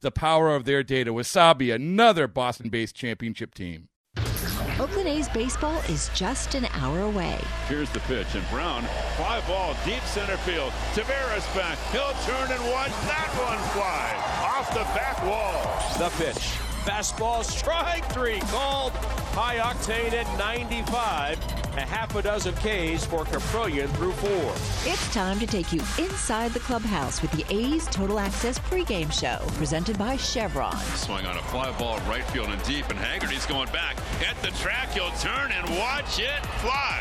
the power of their data. Wasabi, another Boston based championship team. Oakland A's baseball is just an hour away. Here's the pitch, and Brown, fly ball, deep center field. Tavares back. He'll turn and watch that one fly off the back wall. The pitch. Fastball strike three called. High octane at 95. A half a dozen Ks for Kaprielian through four. It's time to take you inside the clubhouse with the A's Total Access pregame show, presented by Chevron. Swung on a fly ball right field and deep, and Haggerty's going back at the track. He'll turn and watch it fly.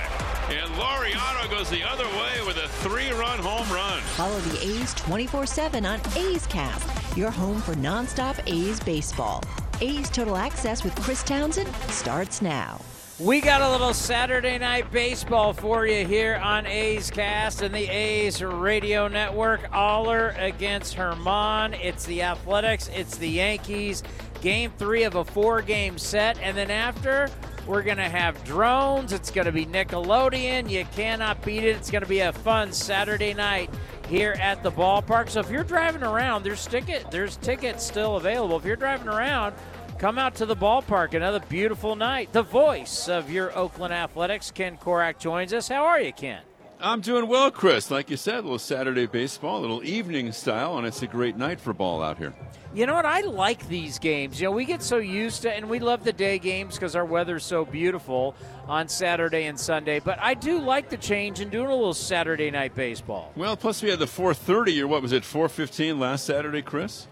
And Laureano goes the other way with a three-run home run. Follow the A's 24-7 on A's Cast, your home for nonstop A's baseball. A's Total Access with Chris Townsend starts now. We got a little Saturday night baseball for you here on A's Cast and the A's Radio Network. Oller against Germán. It's the Athletics, it's the Yankees. Game three of a four game set. And then after, we're going to have drones. It's going to be Nickelodeon. You cannot beat it. It's going to be a fun Saturday night here at the ballpark. So if you're driving around, there's ticket there's tickets still available. If you're driving around, come out to the ballpark. Another beautiful night. The voice of your Oakland Athletics, Ken Korach, joins us. How are you, Ken? I'm doing well, Chris. Like you said, a little Saturday baseball, a little evening style, and it's a great night for ball out here. You know what? I like these games. You know, we get so used to, and we love the day games because our weather's so beautiful on Saturday and Sunday. But I do like the change and doing a little Saturday night baseball. Well, plus we had the 4:30 or what was it, 4:15 last Saturday, Chris?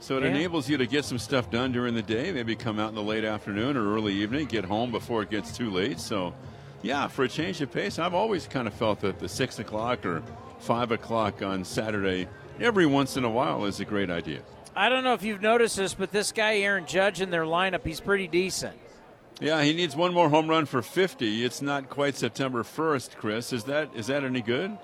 So it Yeah. enables you to get some stuff done during the day, maybe come out in the late afternoon or early evening, get home before it gets too late. So, yeah, for a change of pace, I've always kind of felt that the six o'clock or five o'clock on Saturday, every once in a while, is a great idea. I don't know if you've noticed this, but this guy, Aaron Judge, in their lineup, he's pretty decent. Yeah, he needs one more home run for 50. It's not quite September 1st, Chris. Is that is that any good?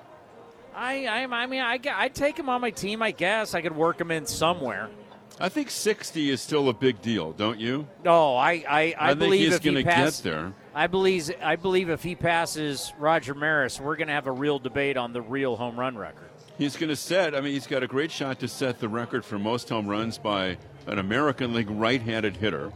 I, I, I mean, I, I'd take him on my team, I guess. I could work him in somewhere. I think 60 is still a big deal, don't you? Oh, no, I, I, I, think believe he's going to pass, get there. I believe, I believe if he passes Roger Maris, we're going to have a real debate on the real home run record. He's going to set, I mean, he's got a great shot to set the record for most home runs by an American League right handed hitter.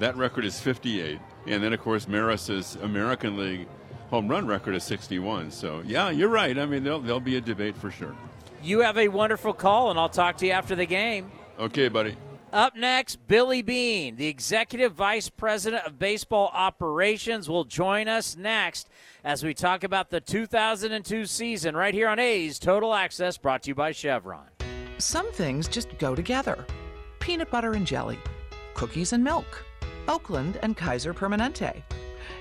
That record is 58. And then, of course, Maris's American League home run record is 61. So, yeah, you're right. I mean, there'll, there'll be a debate for sure. You have a wonderful call, and I'll talk to you after the game. Okay, buddy. Up next, Billy Beane, the Executive Vice President of Baseball Operations, will join us next as we talk about the 2002 season right here on A's Total Access, brought to you by Chevron. Some things just go together peanut butter and jelly, cookies and milk, Oakland and Kaiser Permanente.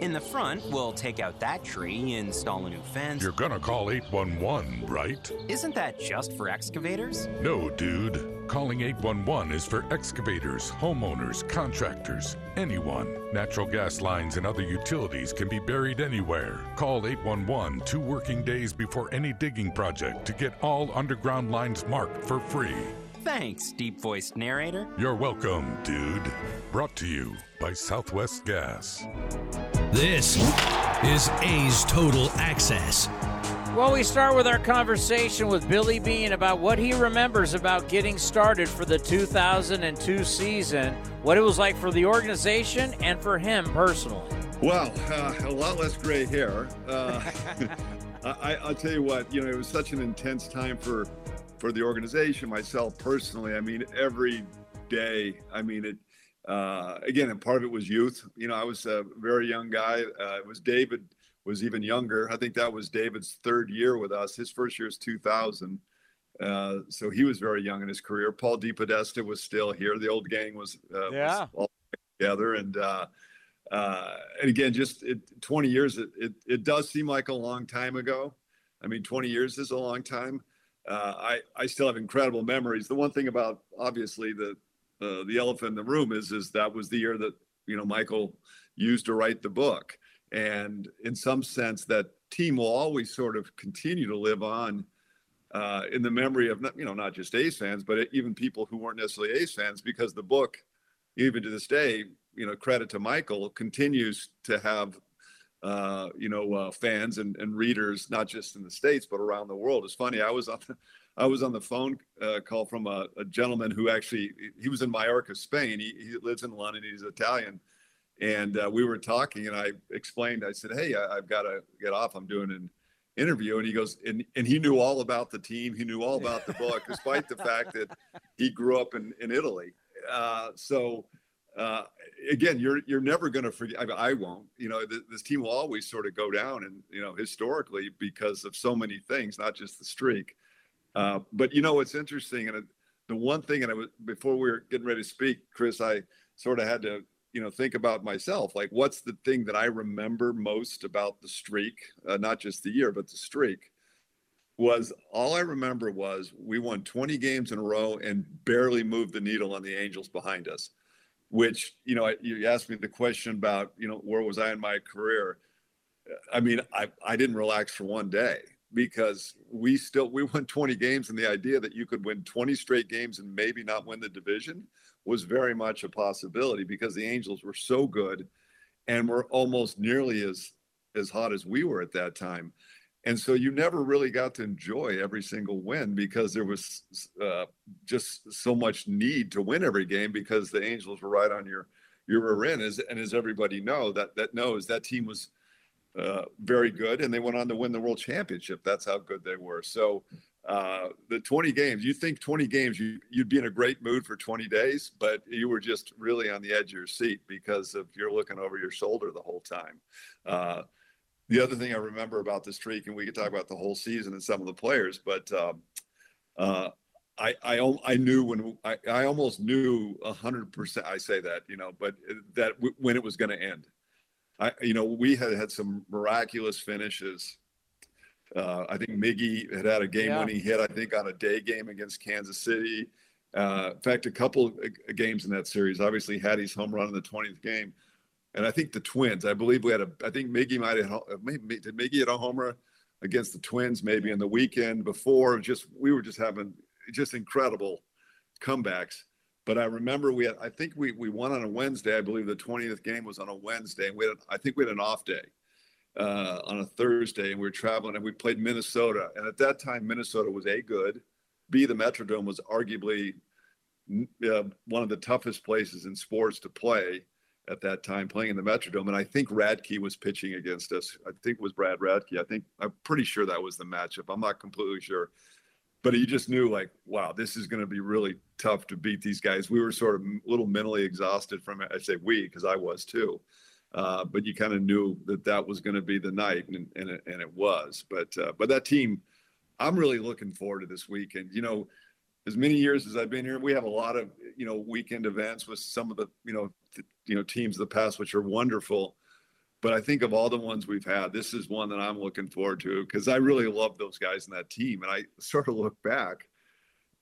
In the front, we'll take out that tree, install a new fence. You're gonna call 811, right? Isn't that just for excavators? No, dude. Calling 811 is for excavators, homeowners, contractors, anyone. Natural gas lines and other utilities can be buried anywhere. Call 811 two working days before any digging project to get all underground lines marked for free. Thanks, deep voiced narrator. You're welcome, dude. Brought to you by Southwest Gas. This is A's Total Access. Well, we start with our conversation with Billy Beane about what he remembers about getting started for the 2002 season, what it was like for the organization and for him personally. Well, uh, a lot less gray hair. Uh, I, will tell you what, you know, it was such an intense time for for the organization, myself personally. I mean, every day. I mean, it uh, again, and part of it was youth. You know, I was a very young guy. Uh, it was David was even younger. I think that was David's third year with us. His first year is 2000. Uh, so he was very young in his career. Paul DePodesta was still here. The old gang was, uh, yeah. was all together. And, uh, uh, and again, just it, 20 years, it, it, it, does seem like a long time ago. I mean, 20 years is a long time. Uh, I, I still have incredible memories. The one thing about obviously the, uh, the elephant in the room is, is that was the year that, you know, Michael used to write the book. And in some sense, that team will always sort of continue to live on uh, in the memory of, you know, not just A's fans, but even people who weren't necessarily A's fans, because the book, even to this day, you know, credit to Michael, continues to have, uh, you know, uh, fans and, and readers, not just in the States, but around the world. It's funny. I was on the, I was on the phone uh, call from a, a, gentleman who actually, he was in Mallorca, Spain. He, he lives in London. He's Italian and uh, we were talking and i explained i said hey I, have got to get off i'm doing an interview and he goes and, and he knew all about the team he knew all about the book despite the fact that he grew up in, in italy uh, so uh, again you're you're never going to forget I, I, won't you know th- this team will always sort of go down and you know historically because of so many things not just the streak. Uh, but you know what's interesting and the one thing and I was before we were getting ready to speak chris i sort of had to you know think about myself like what's the thing that i remember most about the streak uh, not just the year but the streak was all i remember was we won 20 games in a row and barely moved the needle on the angels behind us which you know you asked me the question about you know where was i in my career i mean i, I didn't relax for one day because we still we won 20 games and the idea that you could win 20 straight games and maybe not win the division was very much a possibility because the Angels were so good and were almost nearly as as hot as we were at that time. And so you never really got to enjoy every single win because there was uh, just so much need to win every game because the Angels were right on your your rear end. As, and as everybody know that that knows that team was uh, very good and they went on to win the World Championship. That's how good they were. So uh, the 20 games, you think 20 games, you, you'd be in a great mood for 20 days, but you were just really on the edge of your seat because of you're looking over your shoulder the whole time. Uh, the other thing I remember about the streak, and we could talk about the whole season and some of the players, but um, uh, I, I, I knew when I, I almost knew a hundred percent. I say that, you know, but that w- when it was going to end. I, you know, we had had some miraculous finishes uh, I think Miggy had had a game-winning yeah. hit. I think on a day game against Kansas City. Uh, in fact, a couple of games in that series. Obviously, Hattie's home run in the 20th game, and I think the Twins. I believe we had a. I think Miggy might have. Uh, did Miggy hit a homer against the Twins maybe in the weekend before? Just we were just having just incredible comebacks. But I remember we had. I think we we won on a Wednesday. I believe the 20th game was on a Wednesday, and we had. I think we had an off day uh, on a Thursday, and we were traveling, and we played Minnesota. And at that time, Minnesota was a good. B, the Metrodome was arguably uh, one of the toughest places in sports to play at that time playing in the Metrodome, and I think Radke was pitching against us. I think it was Brad Radke. I think I'm pretty sure that was the matchup. I'm not completely sure, but you just knew like, wow, this is going to be really tough to beat these guys. We were sort of a little mentally exhausted from it. I say we because I was too. Uh, but you kind of knew that that was going to be the night, and and it, and it was. But uh, but that team, I'm really looking forward to this weekend. You know, as many years as I've been here, we have a lot of you know weekend events with some of the you know th- you know teams of the past, which are wonderful. But I think of all the ones we've had, this is one that I'm looking forward to because I really love those guys in that team. And I sort of look back,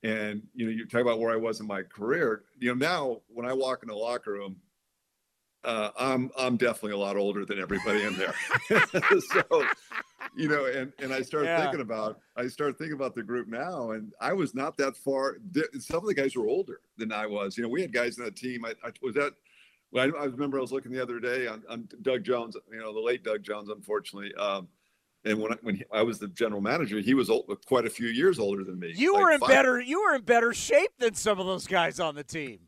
and you know, you talk about where I was in my career. You know, now when I walk in the locker room, uh, I'm I'm definitely a lot older than everybody in there. so, you know, and and I started Yeah. thinking about I started thinking about the group now, and I was not that far. Some of the guys were older than I was. You know, we had guys in the team. I, I was that. Well, I, I remember I was looking the other day on, on Doug Jones. You know, the late Doug Jones, unfortunately. Um, and when I, when he, I was the general manager, he was old, quite a few years older than me. You like were in five- better. You were in better shape than some of those guys on the team.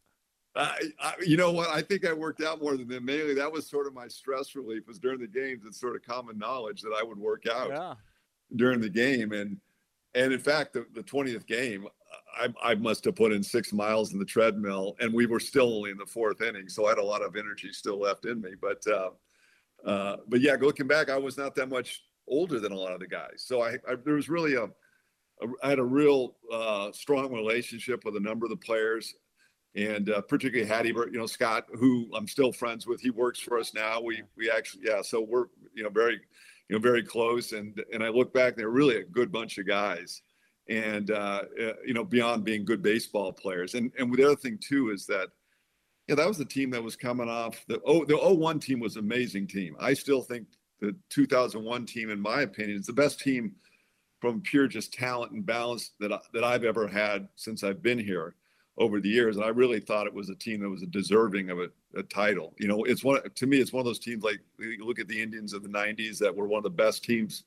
I, I, you know what? I think I worked out more than them. Mainly, that was sort of my stress relief. Was during the games, it's sort of common knowledge that I would work out Yeah. during the game, and and in fact, the the twentieth game, I, I must have put in six miles in the treadmill, and we were still only in the fourth inning, so I had a lot of energy still left in me. But uh, uh, but yeah, looking back, I was not that much older than a lot of the guys, so I, I there was really a, a I had a real uh, strong relationship with a number of the players and uh, particularly Hattie, you know, Scott, who I'm still friends with. He works for us now. We we actually, yeah, so we're you know very, you know, very close. And and I look back, they're really a good bunch of guys, and uh, uh, you know, beyond being good baseball players. And and the other thing too is that. Yeah, that was the team that was coming off the oh the 01 team was an amazing team. I still think the 2001 team, in my opinion, is the best team from pure just talent and balance that I, that I've ever had since I've been here over the years. And I really thought it was a team that was deserving of a, a title. You know, it's one to me, it's one of those teams like you look at the Indians of the '90s that were one of the best teams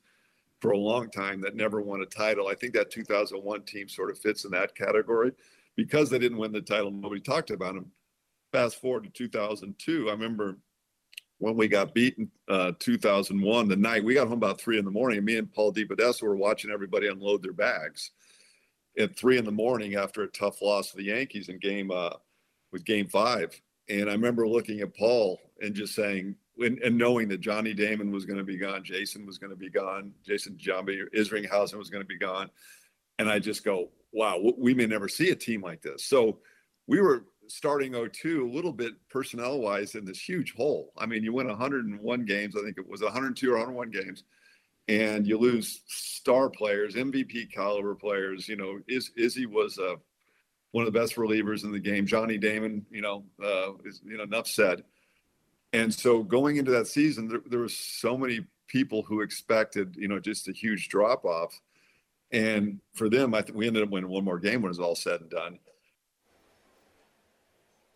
for a long time that never won a title. I think that 2001 team sort of fits in that category because they didn't win the title. Nobody talked about them. Fast forward to 2002, I remember when we got beaten uh, 2001, the night we got home about three in the morning, and me and Paul DePodesta were watching everybody unload their bags at three in the morning after a tough loss to the Yankees in game uh, with game five. And I remember looking at Paul and just saying, and, and knowing that Johnny Damon was going to be gone, Jason was going to be gone, Jason Giambi, Isringhausen was going to be gone. And I just go, wow, we may never see a team like this. So we were starting 02 a little bit personnel wise in this huge hole. I mean, you win 101 games, I think it was 102 or 101 games, and you lose star players, MVP caliber players. You know, Iz, Izzy was uh, one of the best relievers in the game. Johnny Damon, you know, uh, is, you know, enough said. And so going into that season, there, there was so many people who expected, you know, just a huge drop off. And for them, I think we ended up winning one more game when it was all said and done.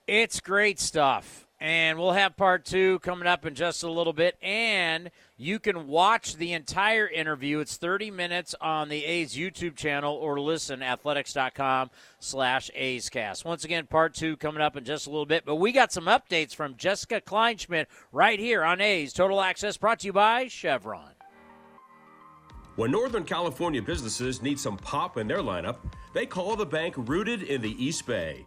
It's great stuff. And we'll have part two coming up in just a little bit. And you can watch the entire interview. It's 30 minutes on the A's YouTube channel or listen athletics.com slash A's cast. Once again, part two coming up in just a little bit. But we got some updates from Jessica Kleinschmidt right here on A's Total Access brought to you by Chevron. When Northern California businesses need some pop in their lineup, they call the bank rooted in the East Bay.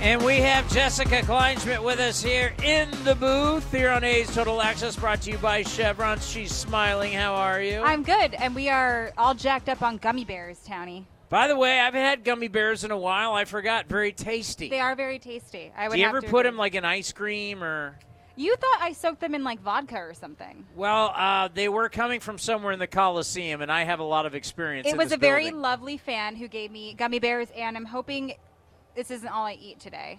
And we have Jessica Kleinschmidt with us here in the booth here on A's Total Access, brought to you by Chevron. She's smiling. How are you? I'm good, and we are all jacked up on gummy bears, Townie. By the way, I've had gummy bears in a while. I forgot. Very tasty. They are very tasty. I would. Do you ever put agree. them like in ice cream or? You thought I soaked them in like vodka or something. Well, uh, they were coming from somewhere in the Coliseum, and I have a lot of experience. It was a very lovely fan who gave me gummy bears, and I'm hoping this isn't all I eat today.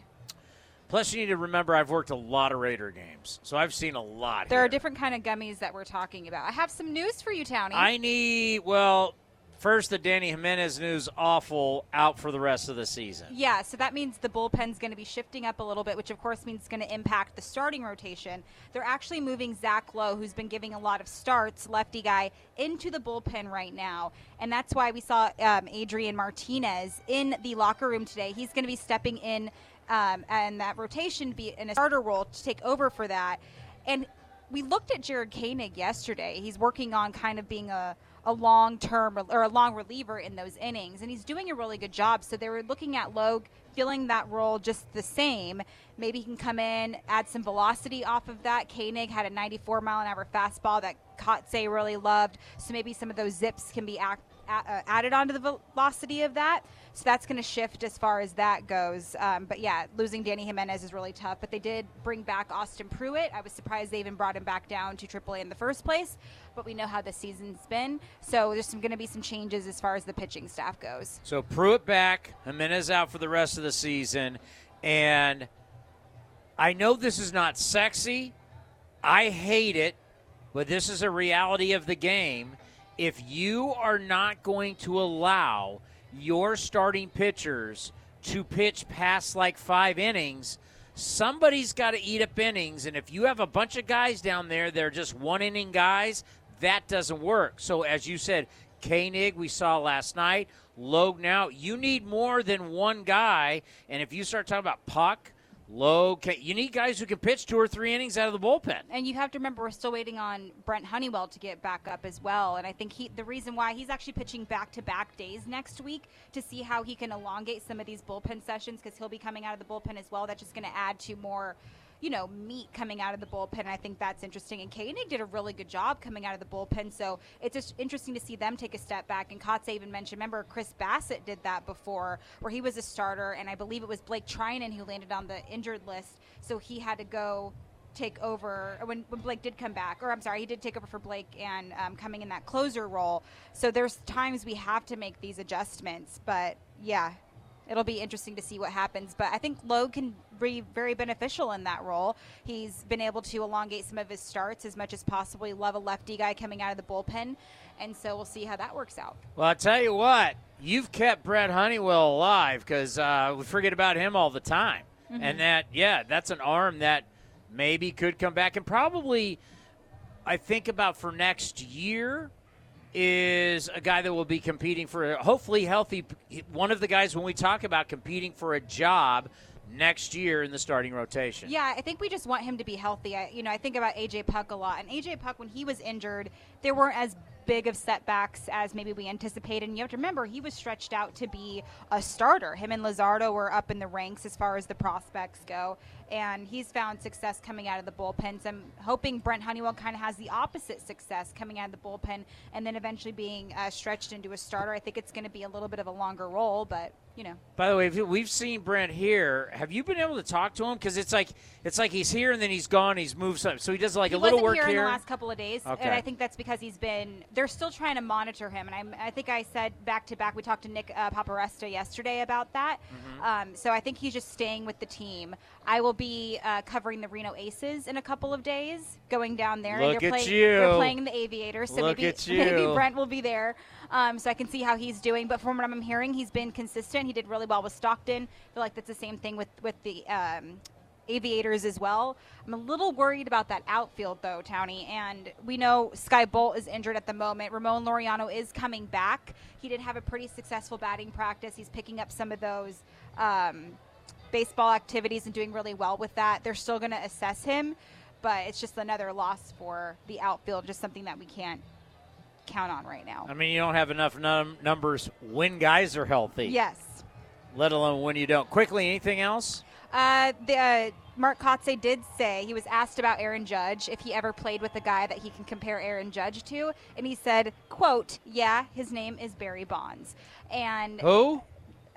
Plus, you need to remember I've worked a lot of Raider games, so I've seen a lot. There here. are different kind of gummies that we're talking about. I have some news for you, Townie. I need well, first the Danny Jimenez news awful out for the rest of the season. Yeah, so that means the bullpen's going to be shifting up a little bit, which of course means it's going to impact the starting rotation. They're actually moving Zach Logue, who's been giving a lot of starts, lefty guy, into the bullpen right now. And that's why we saw um, Adrian Martinez in the locker room today. He's going to be stepping in um, and that rotation be in a starter role to take over for that. And we looked at Jared Koenig yesterday. He's working on kind of being a, a long term or a long reliever in those innings, and he's doing a really good job. So they were looking at Logue filling that role just the same. Maybe he can come in, add some velocity off of that. Koenig had a 94 mile an hour fastball that Kotsay really loved. So maybe some of those zips can be act, uh, added onto the velocity of that. So that's going to shift as far as that goes. Um, but yeah, losing Danny Jimenez is really tough. But they did bring back Austin Pruitt. I was surprised they even brought him back down to AAA in the first place. But we know how the season's been. So there's going to be some changes as far as the pitching staff goes. So Pruitt back, Jimenez out for the rest of the season, and I know this is not sexy. I hate it, but this is a reality of the game. If you are not going to allow your starting pitchers to pitch past like five innings, somebody's got to eat up innings. And if you have a bunch of guys down there, they're just one inning guys, that doesn't work. So, as you said, Koenig, we saw last night, Logue now, you need more than one guy. And if you start talking about Puk, Logue, you need guys who can pitch two or three innings out of the bullpen. And you have to remember we're still waiting on Brent Honeywell to get back up as well. And I think he the reason why he's actually pitching back to back days next week to see how he can elongate some of these bullpen sessions because he'll be coming out of the bullpen as well. That's just going to add to more you know, meat coming out of the bullpen. I think that's interesting. And Koenig did a really good job coming out of the bullpen. So it's just interesting to see them take a step back. And Kotsay even mentioned, remember, Chris Bassitt did that before, where he was a starter. And I believe it was Blake Treinen who landed on the injured list. So he had to go take over when, when Blake did come back, or I'm sorry, he did take over for Blake and um, coming in that closer role. So there's times we have to make these adjustments. But yeah, it'll be interesting to see what happens. But I think Logue can be very beneficial in that role. He's been able to elongate some of his starts as much as possible. Love a lefty guy coming out of the bullpen, and so we'll see how that works out. Well, I tell you what, you've kept Brett Honeywell alive because uh, we forget about him all the time. Mhm. And that, yeah, that's an arm that maybe could come back and probably, I think about for next year, is a guy that will be competing for hopefully healthy. One of the guys when we talk about competing for a job next year in the starting rotation. Yeah, I think we just want him to be healthy. I, you know, I think about AJ Puk a lot, and AJ Puk when he was injured, there weren't as big of setbacks as maybe we anticipated. And you have to remember, he was stretched out to be a starter. Him and Luzardo were up in the ranks as far as the prospects go. And he's found success coming out of the bullpen. So I'm hoping Brent Honeywell kind of has the opposite success coming out of the bullpen and then eventually being uh, stretched into a starter. I think it's going to be a little bit of a longer role, but you know. By the way, we've seen Brent here. Have you been able to talk to him? Because it's like it's like he's here and then he's gone. He's moved some, so he does like he a little work here, here in the last couple of days, Okay. and I think that's because he's been. They're still trying to monitor him, and I'm, I think I said back to back. We talked to Nick uh, Paparesta yesterday about that. Mm-hmm. Um, so I think he's just staying with the team. I will be uh, covering the Reno Aces in a couple of days, going down there. Look they're at playing, you. They're playing the Aviators, so Look maybe maybe. Brent will be there, um, so I can see how he's doing. But from what I'm hearing, he's been consistent. He did really well with Stockton. I feel like that's the same thing with with the. Um, Aviators as well. I'm a little worried about that outfield though, Townie. And we know Skye Bolt is injured at the moment. Ramon Laureano is coming back. He did have a pretty successful batting practice. He's picking up some of those um, baseball activities and doing really well with that. They're still going to assess him, but it's just another loss for the outfield. Just something that we can't count on right now. I mean, you don't have enough num- numbers when guys are healthy. Yes. Let alone when you don't. Quickly, anything else? Uh, the, uh, Mark Kotsay did say he was asked about Aaron Judge if he ever played with a guy that he can compare Aaron Judge to, and he said, "quote Yeah, his name is Barry Bonds." And Who?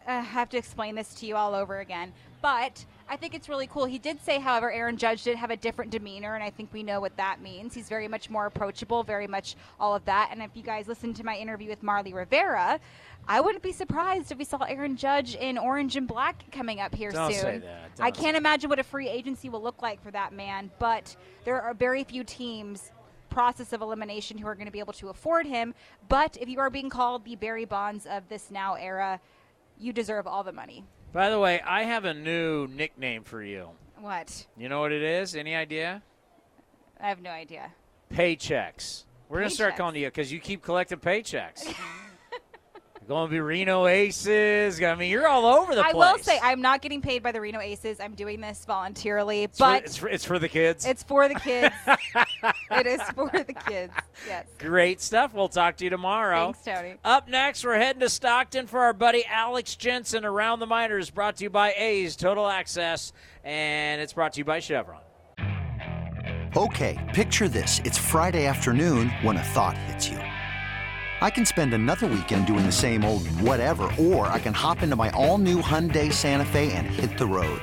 I have to explain this to you all over again. But I think it's really cool. He did say, however, Aaron Judge did have a different demeanor, and I think we know what that means. He's very much more approachable, very much all of that. And if you guys listened to my interview with Marly Rivera, I wouldn't be surprised if we saw Aaron Judge in orange and black coming up here Don't soon. say that. I can't imagine what a free agency will look like for that man, but there are very few teams process of elimination who are going to be able to afford him. But if you are being called the Barry Bonds of this now era, you deserve all the money. By the way, I have a new nickname for you. What? You know what it is? Any idea? I have no idea. Paychecks. We're going to start calling you because you keep collecting paychecks. going to be Reno Aces. I mean, you're all over the I place. I will say I'm not getting paid by the Reno Aces. I'm doing this voluntarily, It's for- but it's, for, it's for the kids. it's for the kids. it is for the kids. Yes. Great stuff. We'll talk to you tomorrow. Thanks, Tony. Up next, we're heading to Stockton for our buddy Alex Jensen around the minors, brought to you by A's Total Access, and it's brought to you by Chevron. Okay, picture this. It's Friday afternoon when a thought hits you. I can spend another weekend doing the same old whatever, or I can hop into my all new Hyundai Santa Fe and hit the road.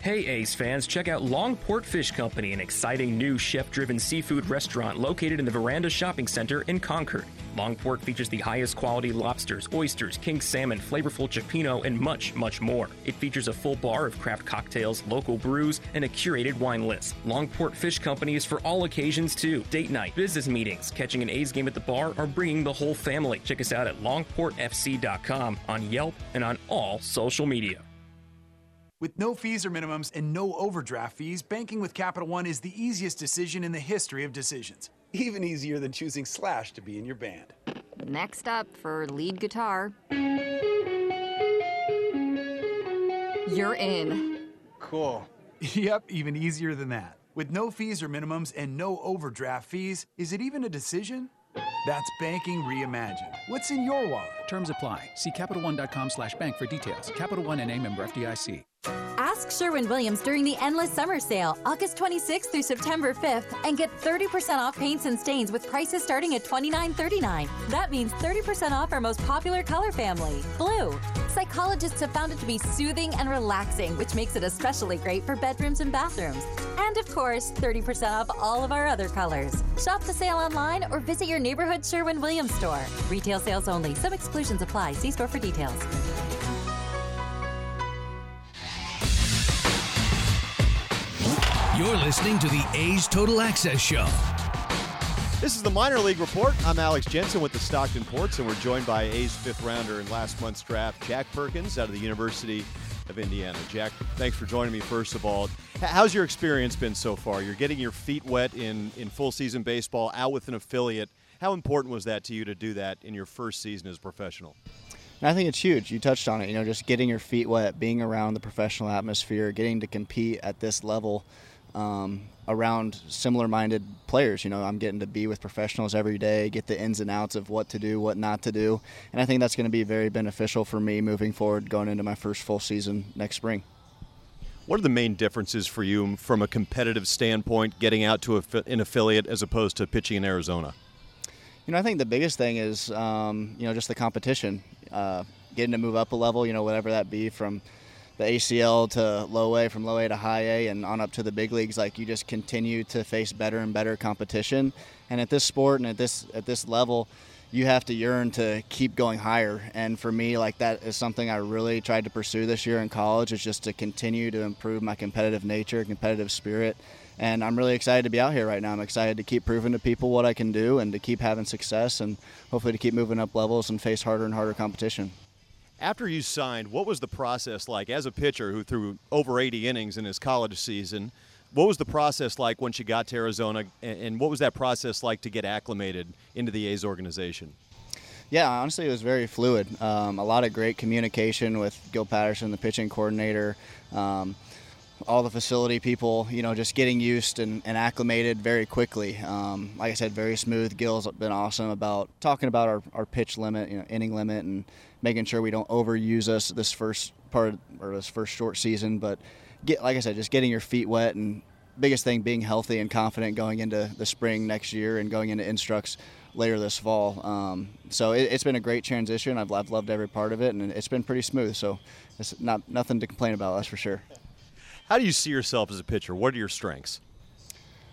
Hey Ace fans, check out Longport Fish Company, an exciting new chef driven seafood restaurant located in the Veranda Shopping Center in Concord. Longport features the highest quality lobsters, oysters, king salmon, flavorful cioppino, and much, much more. It features a full bar of craft cocktails, local brews, and a curated wine list. Longport Fish Company is for all occasions too date night, business meetings, catching an A's game at the bar, or bringing the whole family. Check us out at longportfc.com on Yelp and on all social media. With no fees or minimums and no overdraft fees, banking with Capital One is the easiest decision in the history of decisions. Even easier than choosing Slash to be in your band. Next up for lead guitar. You're in. Cool. Yep, even easier than that. With no fees or minimums and no overdraft fees, is it even a decision? That's banking reimagined. What's in your wallet? Terms apply. See CapitalOne.com slash bank for details. Capital One and a member FDIC. Ask Sherwin Williams during the Endless Summer Sale, August 26th through September 5th, and get 30% off paints and stains with prices starting at $29.39. That means 30% off our most popular color family, blue. Psychologists have found it to be soothing and relaxing, which makes it especially great for bedrooms and bathrooms. And of course, 30% off all of our other colors. Shop the sale online or visit your neighborhood Sherwin Williams store. Retail sales only. Some exclusions apply. See store for details. You're listening to the A's Total Access Show. This is the minor league report. I'm Alex Jensen with the Stockton Ports, and we're joined by A's fifth rounder in last month's draft, Jack Perkins, out of the University of Indiana. Jack, thanks for joining me, first of all. How's your experience been so far? You're getting your feet wet in, in full season baseball, out with an affiliate. How important was that to you to do that in your first season as a professional? I think it's huge. You touched on it. You know, just getting your feet wet, being around the professional atmosphere, getting to compete at this level um, around similar-minded players. You know, I'm getting to be with professionals every day, get the ins and outs of what to do, what not to do, and I think that's going to be very beneficial for me moving forward, going into my first full season next spring. What are the main differences for you from a competitive standpoint, getting out to an affiliate as opposed to pitching in Arizona? You know, I think the biggest thing is, um, you know, just the competition, uh, getting to move up a level, you know, whatever that be from the ACL to low A, from low A to high A, and on up to the big leagues. Like you just continue to face better and better competition, and at this sport and at this at this level, you have to yearn to keep going higher. And for me, like that is something I really tried to pursue this year in college. Is just to continue to improve my competitive nature, competitive spirit, and I'm really excited to be out here right now. I'm excited to keep proving to people what I can do and to keep having success and hopefully to keep moving up levels and face harder and harder competition. After you signed, what was the process like as a pitcher who threw over 80 innings in his college season? What was the process like once you got to Arizona, and what was that process like to get acclimated into the A's organization? Yeah, honestly, it was very fluid. Um, a lot of great communication with Gil Patterson, the pitching coordinator. Um, all the facility people, you know, just getting used and, and acclimated very quickly. Um, like I said, very smooth. Gil's been awesome about talking about our, our pitch limit, you know, inning limit, and making sure we don't overuse us this first part or this first short season. But get, like I said, just getting your feet wet and biggest thing being healthy and confident going into the spring next year and going into instructs later this fall. Um, so it, has been a great transition. I've, I've loved every part of it, and it's been pretty smooth. So it's not nothing to complain about. That's for sure. How do you see yourself as a pitcher? What are your strengths?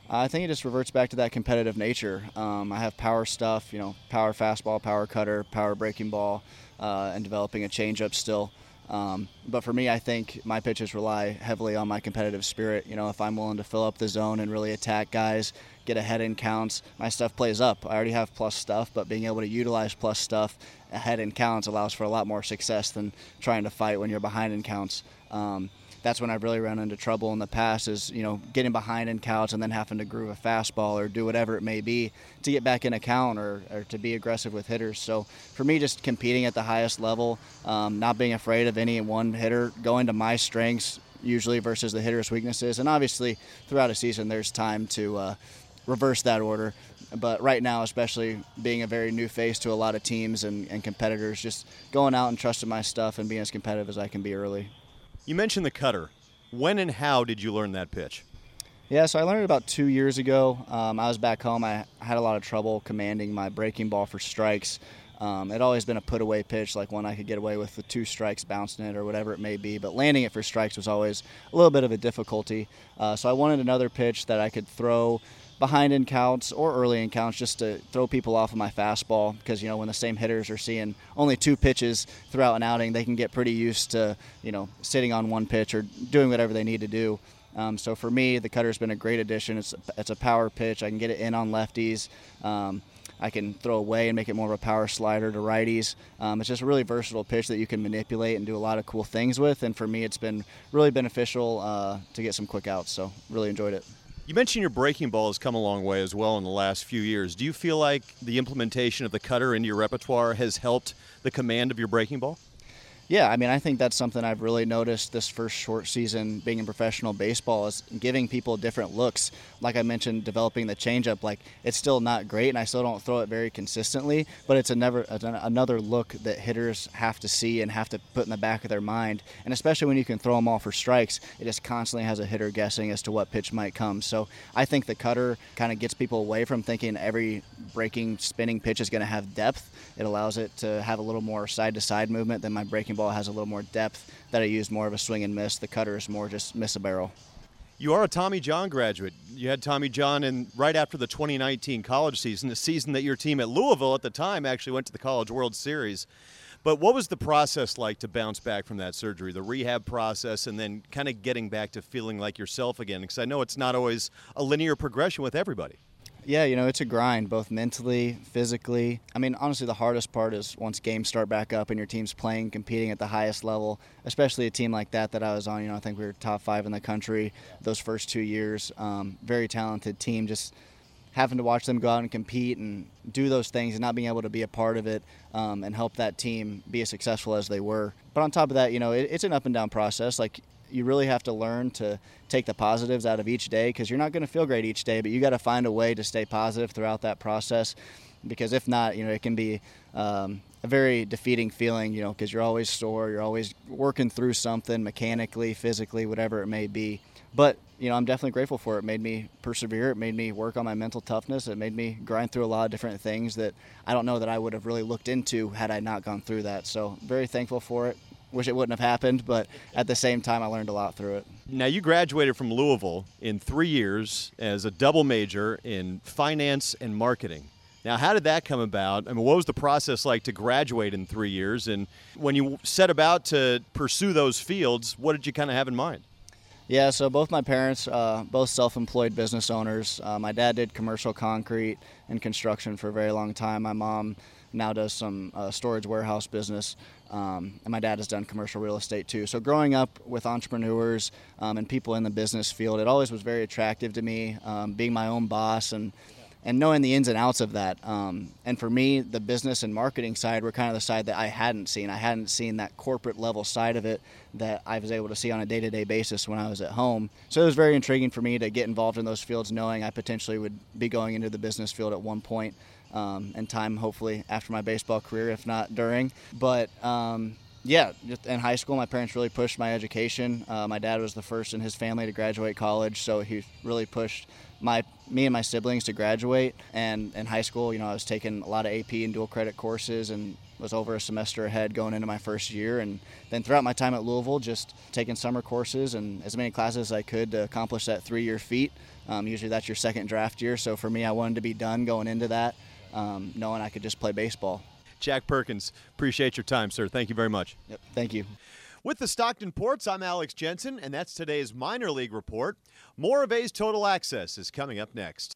I think it just reverts back to that competitive nature. Um, I have power stuff, you know, power fastball, power cutter, power breaking ball, uh, and developing a changeup still. Um, but for me, I think my pitches rely heavily on my competitive spirit. You know, if I'm willing to fill up the zone and really attack guys, get ahead in counts, my stuff plays up. I already have plus stuff, but being able to utilize plus stuff ahead in counts allows for a lot more success than trying to fight when you're behind in counts. Um, that's when I've really run into trouble in the past is, you know, getting behind in counts and then having to groove a fastball or do whatever it may be to get back in a count or, or to be aggressive with hitters. So for me, just competing at the highest level, um, not being afraid of any one hitter, going to my strengths usually versus the hitter's weaknesses. And obviously, throughout a season, there's time to uh, reverse that order. But right now, especially being a very new face to a lot of teams and, and competitors, just going out and trusting my stuff and being as competitive as I can be early. You mentioned the cutter. When and how did you learn that pitch? Yeah, so I learned about two years ago. Um, I was back home. I had a lot of trouble commanding my breaking ball for strikes. Um, it always been a put away pitch, like one I could get away with the two strikes bouncing it or whatever it may be. But landing it for strikes was always a little bit of a difficulty. Uh, so I wanted another pitch that I could throw behind in counts or early in counts just to throw people off of my fastball because you know when the same hitters are seeing only two pitches throughout an outing they can get pretty used to you know sitting on one pitch or doing whatever they need to do um, so for me the cutter's been a great addition it's, it's a power pitch i can get it in on lefties um, I can throw away and make it more of a power slider to righties. Um, it's just a really versatile pitch that you can manipulate and do a lot of cool things with. And for me, it's been really beneficial uh, to get some quick outs. So really enjoyed it. You mentioned your breaking ball has come a long way as well in the last few years. Do you feel like the implementation of the cutter into your repertoire has helped the command of your breaking ball? Yeah, I mean, I think that's something I've really noticed this first short season being in professional baseball is giving people different looks. Like I mentioned, developing the changeup, like it's still not great, and I still don't throw it very consistently, but it's a never another look that hitters have to see and have to put in the back of their mind. And especially when you can throw them all for strikes, it just constantly has a hitter guessing as to what pitch might come. So I think the cutter kind of gets people away from thinking every breaking, spinning pitch is going to have depth. It allows it to have a little more side to side movement than my breaking ball has a little more depth that I use more of a swing and miss. The cutter is more just miss a barrel. You are a Tommy John graduate. You had Tommy John in right after the 2019 college season, the season that your team at Louisville at the time actually went to the College World Series. But what was the process like to bounce back from that surgery, the rehab process, and then kind of getting back to feeling like yourself again? Because I know it's not always a linear progression with everybody. Yeah, you know, it's a grind, both mentally, physically. I mean, honestly, the hardest part is once games start back up and your team's playing, competing at the highest level, especially a team like that that I was on. You know, I think we were top five in the country those first two years. Um, very talented team. Just having to watch them go out and compete and do those things and not being able to be a part of it um, and help that team be as successful as they were. But on top of that, you know, it, it's an up and down process. Like you really have to learn to take the positives out of each day because you're not going to feel great each day, but you got to find a way to stay positive throughout that process. Because if not, you know, it can be um, a very defeating feeling, you know, because you're always sore, you're always working through something mechanically, physically, whatever it may be. But you know, I'm definitely grateful for it. It made me persevere. It made me work on my mental toughness. It made me grind through a lot of different things that I don't know that I would have really looked into had I not gone through that. So very thankful for it wish it wouldn't have happened, but at the same time, I learned a lot through it. Now, you graduated from Louisville in three years as a double major in finance and marketing. Now, how did that come about? I mean, what was the process like to graduate in three years? And when you set about to pursue those fields, what did you kind of have in mind? Yeah, so both my parents, uh, both self-employed business owners. Uh, my dad did commercial concrete and construction for a very long time. My mom now does some uh, storage warehouse business. Um, and my dad has done commercial real estate too. So growing up with entrepreneurs um, and people in the business field, it always was very attractive to me. Um, being my own boss and and knowing the ins and outs of that. Um, and for me, the business and marketing side were kind of the side that I hadn't seen. I hadn't seen that corporate level side of it that I was able to see on a day to day basis when I was at home. So it was very intriguing for me to get involved in those fields, knowing I potentially would be going into the business field at one point um, and time hopefully after my baseball career, if not during. But um, yeah, in high school, my parents really pushed my education. Uh, my dad was the first in his family to graduate college, so he really pushed my me and my siblings to graduate. And in high school, you know, I was taking a lot of AP and dual credit courses and was over a semester ahead going into my first year. And then throughout my time at Louisville, just taking summer courses and as many classes as I could to accomplish that three-year feat. Um, usually that's your second draft year, so for me, I wanted to be done going into that um, knowing I could just play baseball. Jack Perkins, appreciate your time, sir. Thank you very much. Yep, thank you. With the Stockton Ports, I'm Alex Jensen, and that's today's minor league report. More of A's Total Access is coming up next.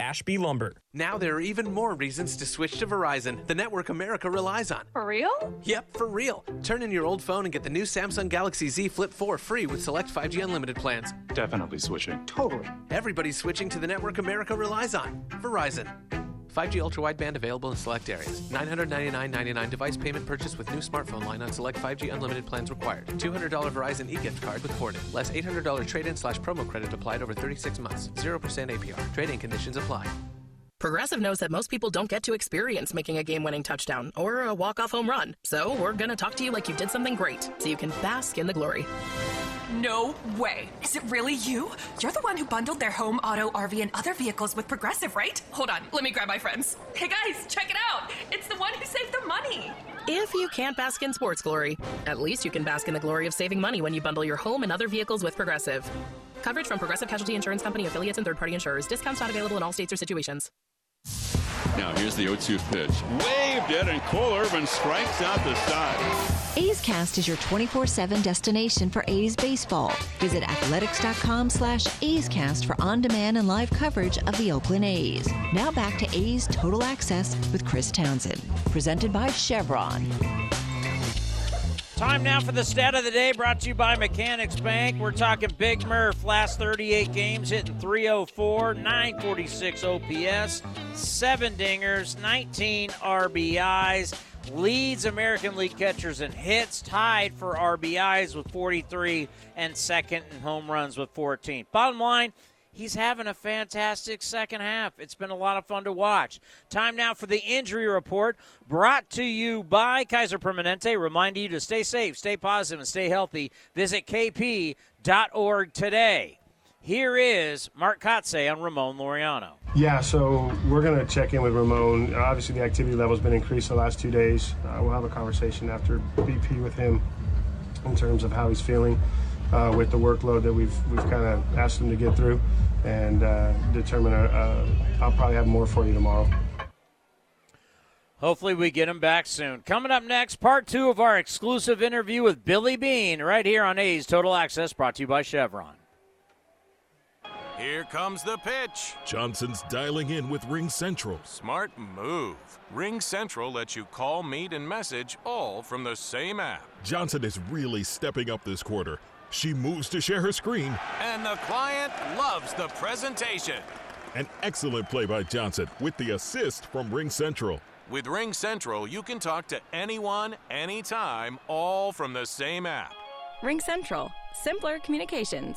Ashby Lumber. Now there are even more reasons to switch to Verizon, the network America relies on. For real? Yep, for real. Turn in your old phone and get the new Samsung Galaxy Z Flip 4 free with select 5G unlimited plans. Definitely switching. Totally. Everybody's switching to the network America relies on. Verizon. 5G ultra wideband available in select areas. $999.99 device payment purchase with new smartphone line on select 5G unlimited plans required. $200 Verizon e-gift card with Forded. Less $800 trade-in slash promo credit applied over 36 months. 0% APR. Trade-in conditions apply. Progressive knows that most people don't get to experience making a game winning touchdown or a walk off home run. So we're going to talk to you like you did something great so you can bask in the glory. No way. Is it really you? You're the one who bundled their home, auto, RV, and other vehicles with Progressive, right? Hold on, let me grab my friends. Hey guys, check it out. It's the one who saved the money. If you can't bask in sports glory, at least you can bask in the glory of saving money when you bundle your home and other vehicles with Progressive. Coverage from Progressive Casualty Insurance Company affiliates and third party insurers. Discounts not available in all states or situations. Now here's the 0-2 pitch. Waved it, and Cole Irvin strikes out the side. A's Cast is your 24-7 destination for A's baseball. Visit athletics.com slash A's Cast for on-demand and live coverage of the Oakland A's. Now back to A's Total Access with Chris Townsend. Presented by Chevron. Time now for the stat of the day brought to you by Mechanics Bank. We're talking Big Murph, last 38 games, hitting 304, 946 OPS, seven dingers, 19 RBIs. Leads American League catchers in hits, tied for RBIs with 43, and second in home runs with 14. Bottom line, he's having a fantastic second half. It's been a lot of fun to watch. Time now for the injury report brought to you by Kaiser Permanente. Reminding you to stay safe, stay positive, and stay healthy. Visit kp.org today. Here is Mark Kotsay on Ramon Laureano. Yeah, so we're going to check in with Ramon. Obviously, the activity level has been increased the last two days. Uh, we'll have a conversation after BP with him in terms of how he's feeling uh, with the workload that we've we've kind of asked him to get through, and uh, determine. A, a, I'll probably have more for you tomorrow. Hopefully, we get him back soon. Coming up next, part two of our exclusive interview with Billy Beane right here on A's Total Access, brought to you by Chevron. Here comes the pitch. Johnson's dialing in with RingCentral. Smart move. RingCentral lets you call, meet, and message all from the same app. Johnson is really stepping up this quarter. She moves to share her screen. And the client loves the presentation. An excellent play by Johnson with the assist from RingCentral. With RingCentral, you can talk to anyone, anytime, all from the same app. RingCentral. Simpler communications.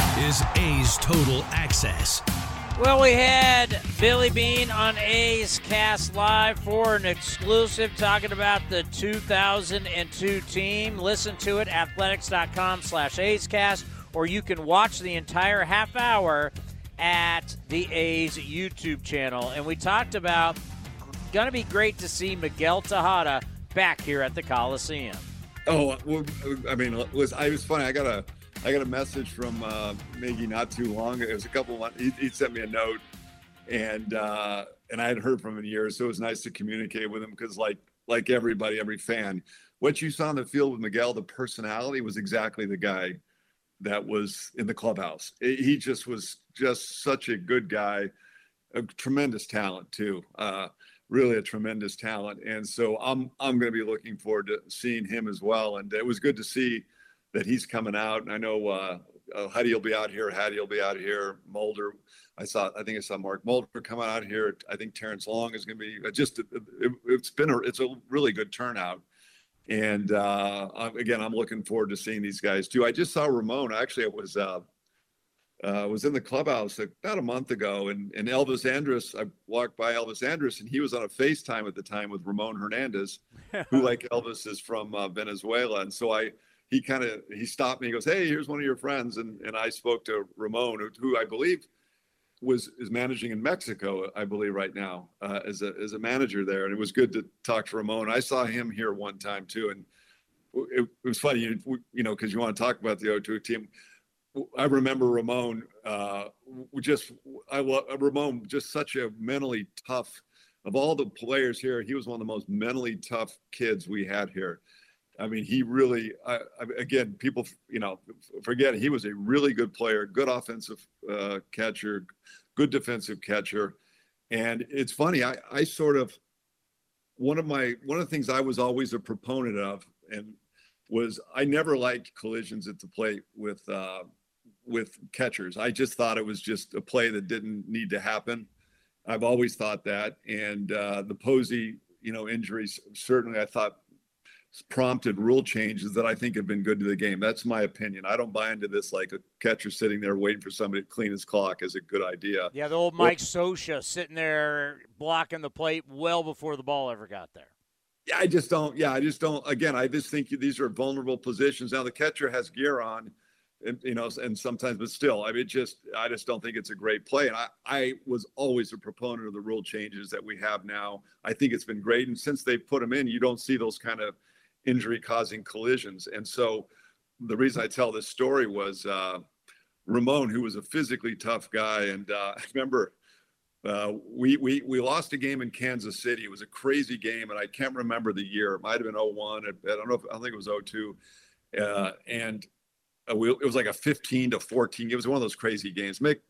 is A's Total Access. Well, we had Billy Beane on A's Cast Live for an exclusive talking about the 2002 team. Listen to it, athletics.com slash A's Cast, or you can watch the entire half hour at the A's YouTube channel. And we talked about going to be great to see Miguel Tejada back here at the Coliseum. Oh, well, I mean, it was I was funny. I got a I got a message from uh, Miggy not too long. Ago. It was a couple months. He, he sent me a note, and uh, and I had heard from him in years, so it was nice to communicate with him because, like like everybody, every fan, what you saw on the field with Miguel, the personality was exactly the guy that was in the clubhouse. It, he just was just such a good guy, a tremendous talent too. Uh, really a tremendous talent. And so I'm I'm going to be looking forward to seeing him as well. And it was good to see that he's coming out. And I know uh, uh, Huddy will be out here. Hattie will be out here. Mulder, I saw. I think I saw Mark Mulder coming out here. I think Terrence Long is going to be uh, just. It, has been a. It's a really good turnout. And uh, again, I'm looking forward to seeing these guys too. I just saw Ramon. Actually, it was uh, uh, was in the clubhouse about a month ago, and, and Elvis Andrus. I walked by Elvis Andrus, and he was on a FaceTime at the time with Ramon Hernandez, who, like Elvis, is from uh, Venezuela. And so I, he kind of he stopped me. He goes, "Hey, here's one of your friends," and and I spoke to Ramon, who, who I believe was is managing in Mexico, I believe, right now uh, as a as a manager there. And it was good to talk to Ramon. I saw him here one time too, and it, it was funny, you, you know, because you want to talk about the O2 team I remember Ramon. Uh, just I love Ramon. Just such a mentally tough. Of all the players here, he was one of the most mentally tough kids we had here. I mean, he really. I, again, people, you know, forget he was a really good player, good offensive uh, catcher, good defensive catcher. And it's funny, I, I sort of one of my one of the things I was always a proponent of, and was I never liked collisions at the plate with uh, with catchers. I just thought it was just a play that didn't need to happen. I've always thought that, and uh, the Posey, you know, injuries certainly I thought prompted rule changes that I think have been good to the game. That's my opinion. I don't buy into this like a catcher sitting there waiting for somebody to clean his clock is a good idea. Yeah, the old Mike well, Scioscia sitting there blocking the plate well before the ball ever got there. Yeah, I just don't. Yeah, I just don't. Again, I just think these are vulnerable positions. Now the catcher has gear on, and, you know, and sometimes, but still, I mean, just I just don't think it's a great play. And I, I was always a proponent of the rule changes that we have now. I think it's been great, and since they put them in, you don't see those kind of injury causing collisions. And so the reason I tell this story was uh, Ramon, who was a physically tough guy. And uh, I remember uh, we, we, we lost a game in Kansas City. It was a crazy game, and I can't remember the year. It might have been 01. I don't know if I think it was 02. Uh, and uh, we, it was like a 15 to 14. It was one of those crazy games. Mick, at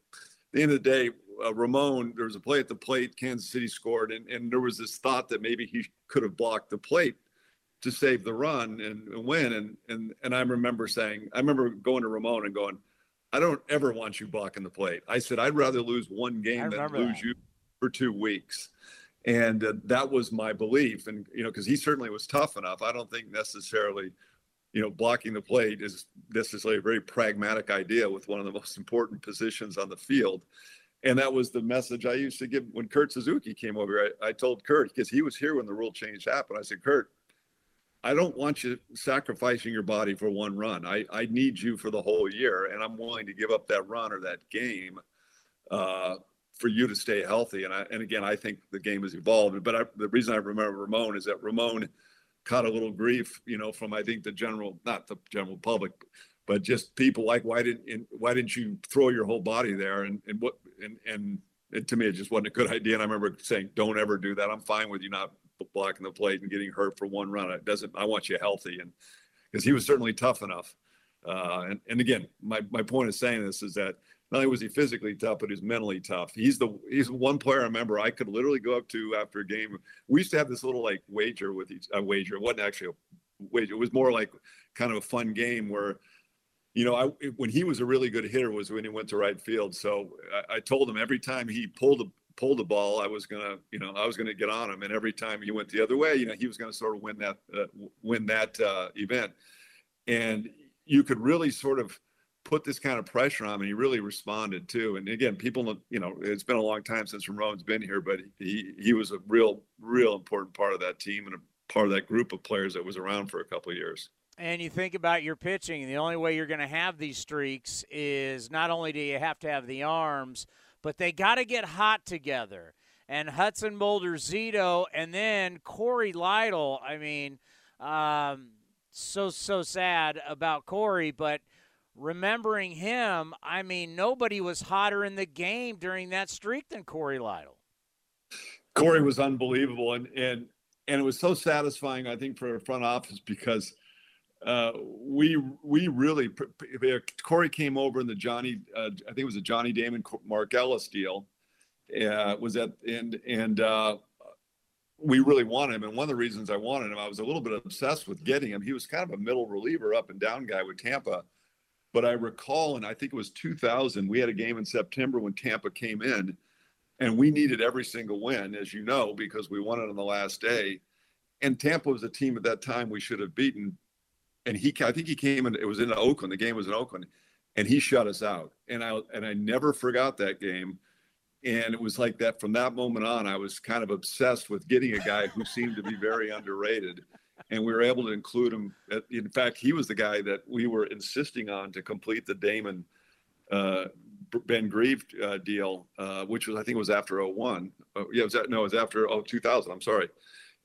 the end of the day, uh, Ramon, there was a play at the plate. Kansas City scored, and, and there was this thought that maybe he could have blocked the plate to save the run and, and win. And and and I remember saying, I remember going to Ramon and going, I don't ever want you blocking the plate. I said I'd rather lose one game than lose that. you for two weeks. And uh, that was my belief. And you know, because he certainly was tough enough. I don't think necessarily, you know, blocking the plate is necessarily a very pragmatic idea with one of the most important positions on the field. And that was the message I used to give when Kurt Suzuki came over. I, I told Kurt because he was here when the rule change happened. I said, Kurt, I don't want you sacrificing your body for one run. I, I need you for the whole year, and I'm willing to give up that run or that game uh, for you to stay healthy. And I, and again, I think the game has evolved. But I, the reason I remember Ramon is that Ramon caught a little grief, you know, from I think the general, not the general public, but just people like why didn't why didn't you throw your whole body there? And and what and and it, to me, it just wasn't a good idea. And I remember saying, "Don't ever do that. I'm fine with you not blocking the plate and getting hurt for one run. It doesn't. I want you healthy, and because he was certainly tough enough. Uh, and and again, my my point of saying this is that not only was he physically tough, but he's mentally tough. He's the he's one player I remember I could literally go up to after a game. We used to have this little like wager with each a wager. It wasn't actually a wager. It was more like kind of a fun game where you know, I when he was a really good hitter was when he went to right field. So I, I told him every time he pulled a pulled the ball, I was gonna, you know, I was gonna get on him. And every time he went the other way, you know, he was gonna sort of win that uh, win that uh, event. And you could really sort of put this kind of pressure on him, and he really responded too. And again, people, you know, it's been a long time since Ramon's been here, but he he was a real, real important part of that team and a part of that group of players that was around for a couple years. And you think about your pitching, the only way you're going to have these streaks is not only do you have to have the arms, but they got to get hot together. And Hudson Mulder Zito and then Cory Lidle. I mean, um, so, so sad about Corey, but remembering him, I mean, nobody was hotter in the game during that streak than Cory Lidle. Corey was unbelievable. And, and, and it was so satisfying, I think, for the front office because uh, we we really Cory came over in the Johnny uh, I think it was a Johnny Damon Mark Ellis deal uh, was that and and uh, we really wanted him and one of the reasons I wanted him I was a little bit obsessed with getting him. He was kind of a middle reliever up and down guy with Tampa. But I recall and I think it was 2000 we had a game in September when Tampa came in and we needed every single win as you know because we won it on the last day. And Tampa was a team at that time we should have beaten and he I think he came and it was in Oakland. The game was in Oakland, and he shut us out. And I and I never forgot that game. And it was like that from that moment on. I was kind of obsessed with getting a guy who seemed to be very underrated, and we were able to include him. At, in fact, he was the guy that we were insisting on to complete the Damon. Uh, Ben Grieve uh, deal, uh, which was I think it was after 01. Uh, yeah, was that, no, it was after oh, 2000. I'm sorry,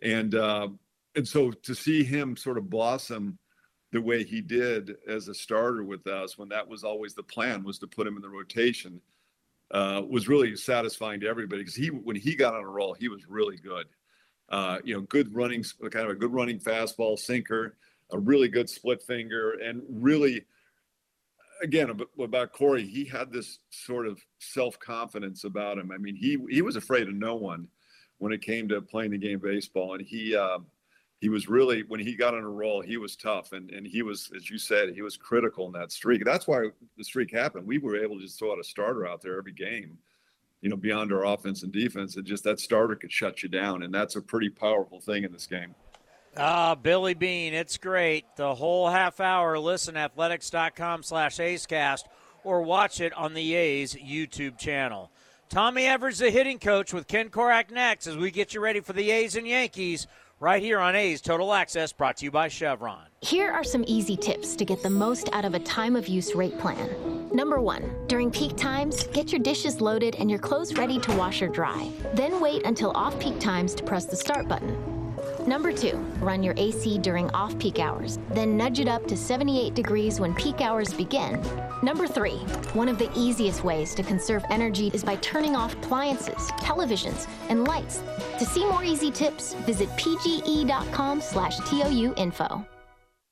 and uh, and so to see him sort of blossom the way he did as a starter with us when that was always the plan was to put him in the rotation uh, was really satisfying to everybody because he when he got on a roll he was really good uh, you know good running kind of a good running fastball sinker a really good split finger and really again about Cory, he had this sort of self confidence about him. I mean, he he was afraid of no one when it came to playing the game baseball, and he uh, he was really when he got on a roll, he was tough, and and he was, as you said, he was critical in that streak. That's why the streak happened. We were able to just throw out a starter out there every game, you know, beyond our offense and defense. And just that starter could shut you down, and that's a pretty powerful thing in this game. Ah, Billy Beane, it's great. The whole half hour. Listen, athletics.com slash A's Cast or watch it on the A's YouTube channel. Tommy Everidge, the hitting coach, with Ken Korach next as we get you ready for the A's and Yankees right here on A's Total Access, brought to you by Chevron. Here are some easy tips to get the most out of a time of use rate plan. Number one, during peak times, get your dishes loaded and your clothes ready to wash or dry. Then wait until off peak times to press the start button. Number two, run your AC during off peak hours, then nudge it up to 78 degrees when peak hours begin. Number three, one of the easiest ways to conserve energy is by turning off appliances, televisions, and lights. To see more easy tips, visit pge.com slash TOU info.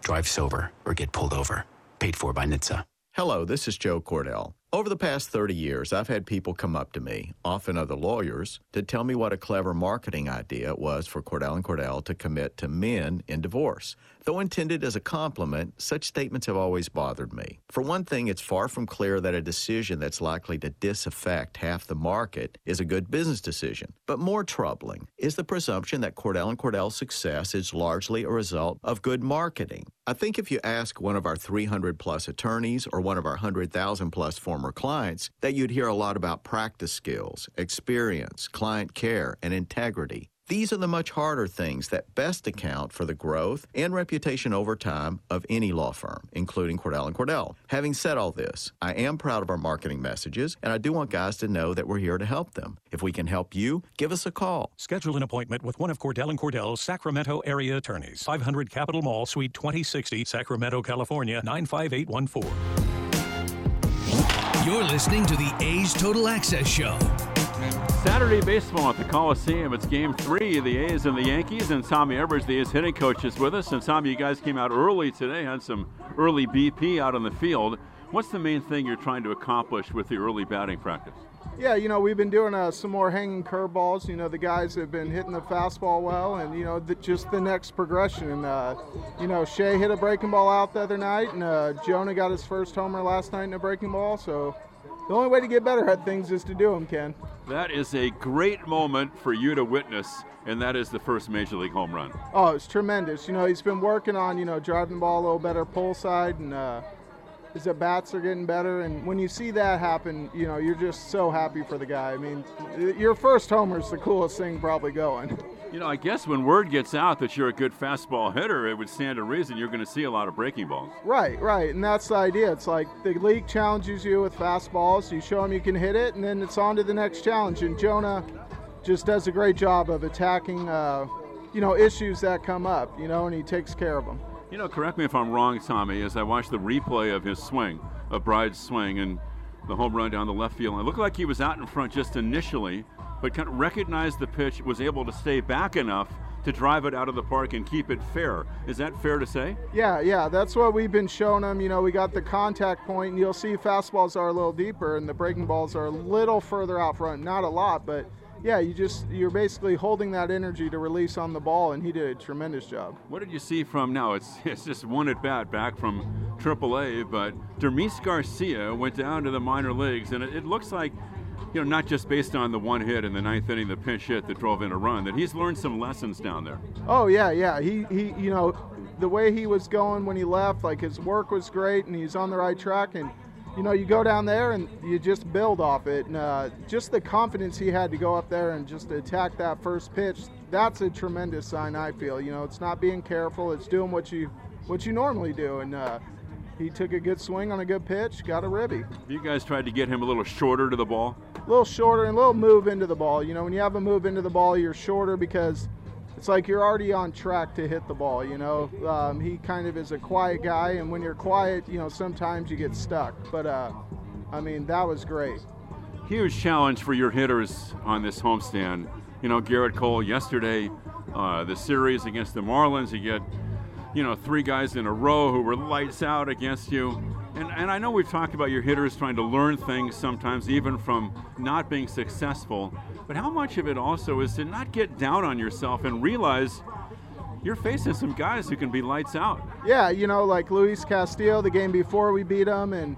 Drive sober or get pulled over. Paid for by NHTSA. Hello, this is Joe Cordell. Over the past 30 years, I've had people come up to me, often other lawyers, to tell me what a clever marketing idea it was for Cordell and Cordell to commit to men in divorce. Though intended as a compliment, such statements have always bothered me. For one thing, it's far from clear that a decision that's likely to disaffect half the market is a good business decision. But more troubling is the presumption that Cordell and Cordell's success is largely a result of good marketing. I think if you ask one of our 300 plus attorneys or one of our 100,000 plus former clients, that you'd hear a lot about practice skills, experience, client care, and integrity. These are the much harder things that best account for the growth and reputation over time of any law firm, including Cordell and Cordell. Having said all this, I am proud of our marketing messages, and I do want guys to know that we're here to help them. If we can help you, give us a call. Schedule an appointment with one of Cordell and Cordell's Sacramento area attorneys. 500 Capitol Mall, Suite 2060, Sacramento, California 95814. You're listening to the A's Total Access Show. Saturday baseball at the Coliseum. It's game three of the A's and the Yankees, and Tommy Everidge, the A's hitting coach, is with us. And Tommy, you guys came out early today, had some early BP out on the field. What's the main thing you're trying to accomplish with the early batting practice? Yeah, you know, we've been doing uh, some more hanging curveballs. You know, the guys have been hitting the fastball well, and, you know, the, just the next progression. And, uh, you know, Shea hit a breaking ball out the other night, and uh, Jonah got his first homer last night in a breaking ball. So the only way to get better at things is to do them, Ken. That is a great moment for you to witness, and that is the first major league home run. Oh, it's tremendous. You know, he's been working on, you know, driving the ball a little better pull side, and uh, his that bats are getting better. And when you see that happen, you know, you're just so happy for the guy. I mean, your first homer is the coolest thing probably going. You know, I guess when word gets out that you're a good fastball hitter, it would stand to reason you're going to see a lot of breaking balls. Right, right. And that's the idea. It's like the league challenges you with fastballs, you show them you can hit it, and then it's on to the next challenge. And Jonah just does a great job of attacking, uh, you know, issues that come up, you know, and he takes care of them. You know, correct me if I'm wrong, Tommy, as I watched the replay of his swing, of Bride's swing, and the home run down the left field. It looked like he was out in front just initially, but kind of recognized the pitch, was able to stay back enough to drive it out of the park and keep it fair. Is that fair to say? Yeah, yeah, that's what we've been showing them. You know, we got the contact point, and you'll see fastballs are a little deeper, and the breaking balls are a little further out front. Not a lot, but yeah, you just you're basically holding that energy to release on the ball, and he did a tremendous job. What did you see from now? It's it's just one at bat back from AAA, but Dermis Garcia went down to the minor leagues, and it, it looks like you know, not just based on the one hit in the ninth inning, the pinch hit that drove in a run, that he's learned some lessons down there. Oh yeah, yeah. He he, you know, the way he was going when he left, like his work was great, and he's on the right track. And you know, you go down there and you just build off it. And uh, just the confidence he had to go up there and just attack that first pitch, that's a tremendous sign. I feel. You know, it's not being careful; it's doing what you what you normally do, and. Uh, he took a good swing on a good pitch, got a ribby. You guys tried to get him a little shorter to the ball? A little shorter and a little move into the ball. You know, when you have a move into the ball, you're shorter because it's like you're already on track to hit the ball. You know, um, he kind of is a quiet guy, and when you're quiet, you know, sometimes you get stuck. But uh, I mean, that was great. Huge challenge for your hitters on this homestand. You know, Gerrit Cole yesterday, uh, the series against the Marlins, you get you know, three guys in a row who were lights out against you. And, and I know we've talked about your hitters trying to learn things sometimes, even from not being successful. But how much of it also is to not get down on yourself and realize you're facing some guys who can be lights out. Yeah, you know, like Luis Castillo, the game before we beat him, and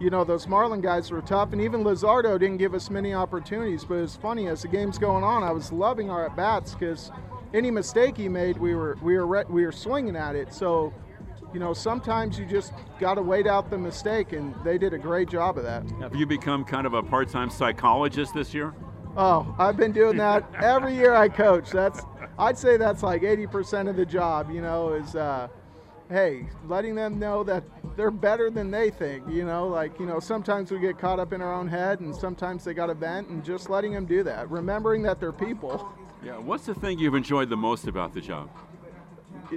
you know those Marlin guys were tough, and even Luzardo didn't give us many opportunities. But it's funny as the game's going on, I was loving our at bats because any mistake he made, we were we were we were swinging at it. So, you know, sometimes you just got to wait out the mistake, and they did a great job of that. Have you become kind of a part-time psychologist this year? Oh, I've been doing that every year I coach. That's I'd say that's like 80% of the job. You know, is uh, hey, letting them know that they're better than they think. You know, like you know, sometimes we get caught up in our own head, and sometimes they got to vent, and just letting them do that, remembering that they're people. Yeah, what's the thing you've enjoyed the most about the job?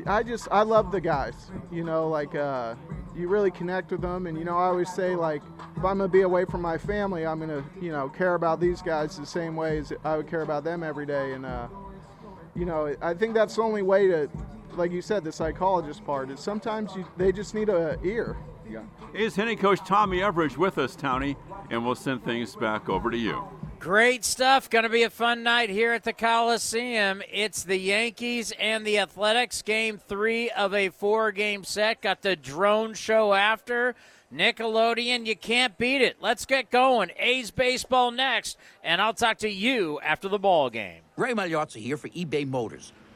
I just I love the guys. You know, like uh, you really connect with them, and you know I always say like if I'm gonna be away from my family, I'm gonna you know care about these guys the same way as I would care about them every day, and uh, you know I think that's the only way to, like you said, the psychologist part is sometimes you, they just need a ear. Yeah. Is hitting coach Tommy Everidge with us, Townie, and we'll send things back over to you. Great stuff. Going to be a fun night here at the Coliseum. It's the Yankees and the Athletics, game three of a four game set. Got the drone show after. Nickelodeon, you can't beat it. Let's get going. A's baseball next, and I'll talk to you after the ball game. Ray Magliozzi here for eBay Motors.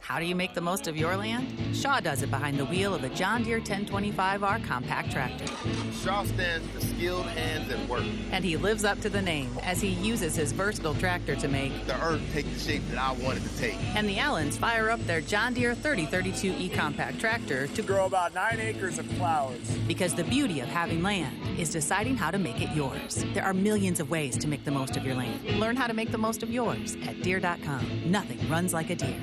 How do you make the most of your land? Shaw does it behind the wheel of the John Deere 1025R compact tractor. Shaw stands for skilled hands at work. And he lives up to the name as he uses his versatile tractor to make the earth take the shape that I wanted to take. And the Allens fire up their John Deere 3032E compact tractor to grow about nine acres of flowers. Because the beauty of having land is deciding how to make it yours. There are millions of ways to make the most of your land. Learn how to make the most of yours at Deere.com. Nothing runs like a Deere.